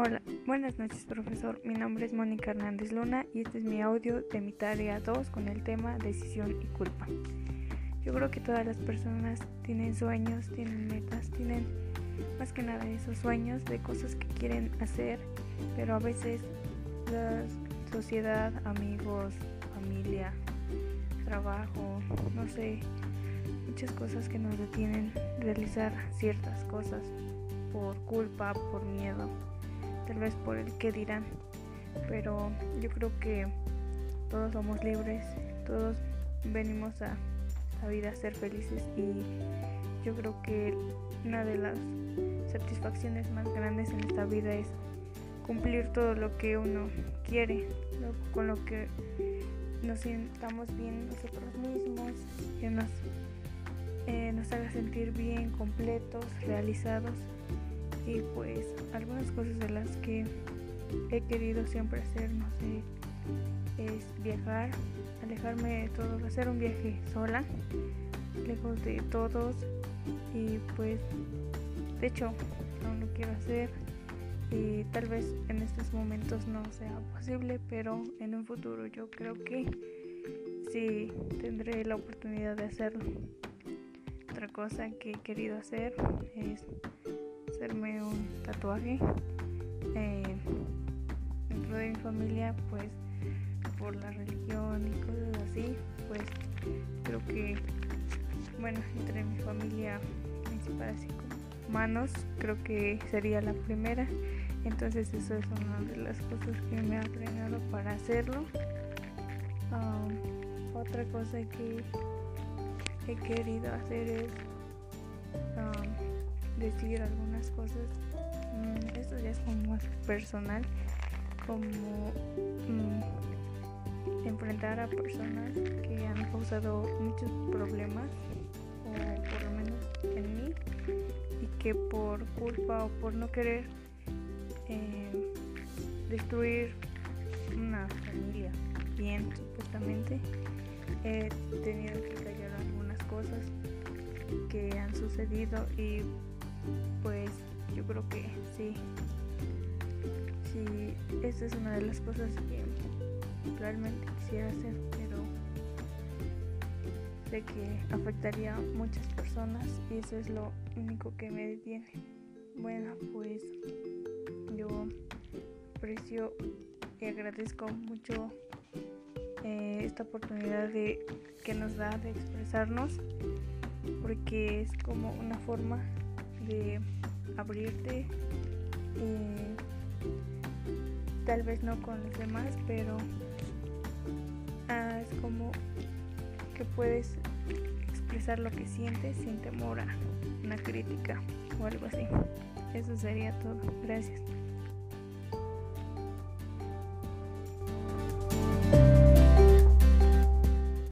Hola, buenas noches profesor. Mi nombre es Mónica Hernández Luna y este es mi audio de mi tarea 2 con el tema decisión y culpa. Yo creo que todas las personas tienen sueños, tienen metas, tienen más que nada esos sueños de cosas que quieren hacer, pero a veces la sociedad, amigos, familia, trabajo, no sé, muchas cosas que nos detienen realizar ciertas cosas por culpa, por miedo tal vez por el que dirán, pero yo creo que todos somos libres, todos venimos a la vida a ser felices y yo creo que una de las satisfacciones más grandes en esta vida es cumplir todo lo que uno quiere, con lo que nos sintamos bien nosotros mismos, que nos, eh, nos haga sentir bien, completos, realizados y pues algunas he querido siempre hacer, no sé, es viajar, alejarme de todo, hacer un viaje sola, lejos de todos y pues de hecho aún lo quiero hacer y tal vez en estos momentos no sea posible, pero en un futuro yo creo que sí tendré la oportunidad de hacerlo. Otra cosa que he querido hacer es hacerme un tatuaje. De mi familia, pues por la religión y cosas así, pues creo que, bueno, entre mi familia principal, así como manos, creo que sería la primera. Entonces eso es una de las cosas que me ha frenado para hacerlo. Um, otra cosa que he querido hacer es um, decir algunas cosas. Mm, esto ya es como más personal, como mm, enfrentar a personas que han causado muchos problemas, o por lo menos en mí, y que por culpa o por no querer eh, destruir una familia bien supuestamente, he tenido que callar algunas cosas que han sucedido y pues yo creo que sí. Esa es una de las cosas que realmente quisiera hacer, pero sé que afectaría a muchas personas y eso es lo único que me detiene. Bueno, pues yo aprecio y agradezco mucho eh, esta oportunidad de que nos da de expresarnos porque es como una forma de abrirte, eh, tal vez no con los demás, pero ah, es como que puedes expresar lo que sientes sin temor a una crítica o algo así. Eso sería todo. Gracias.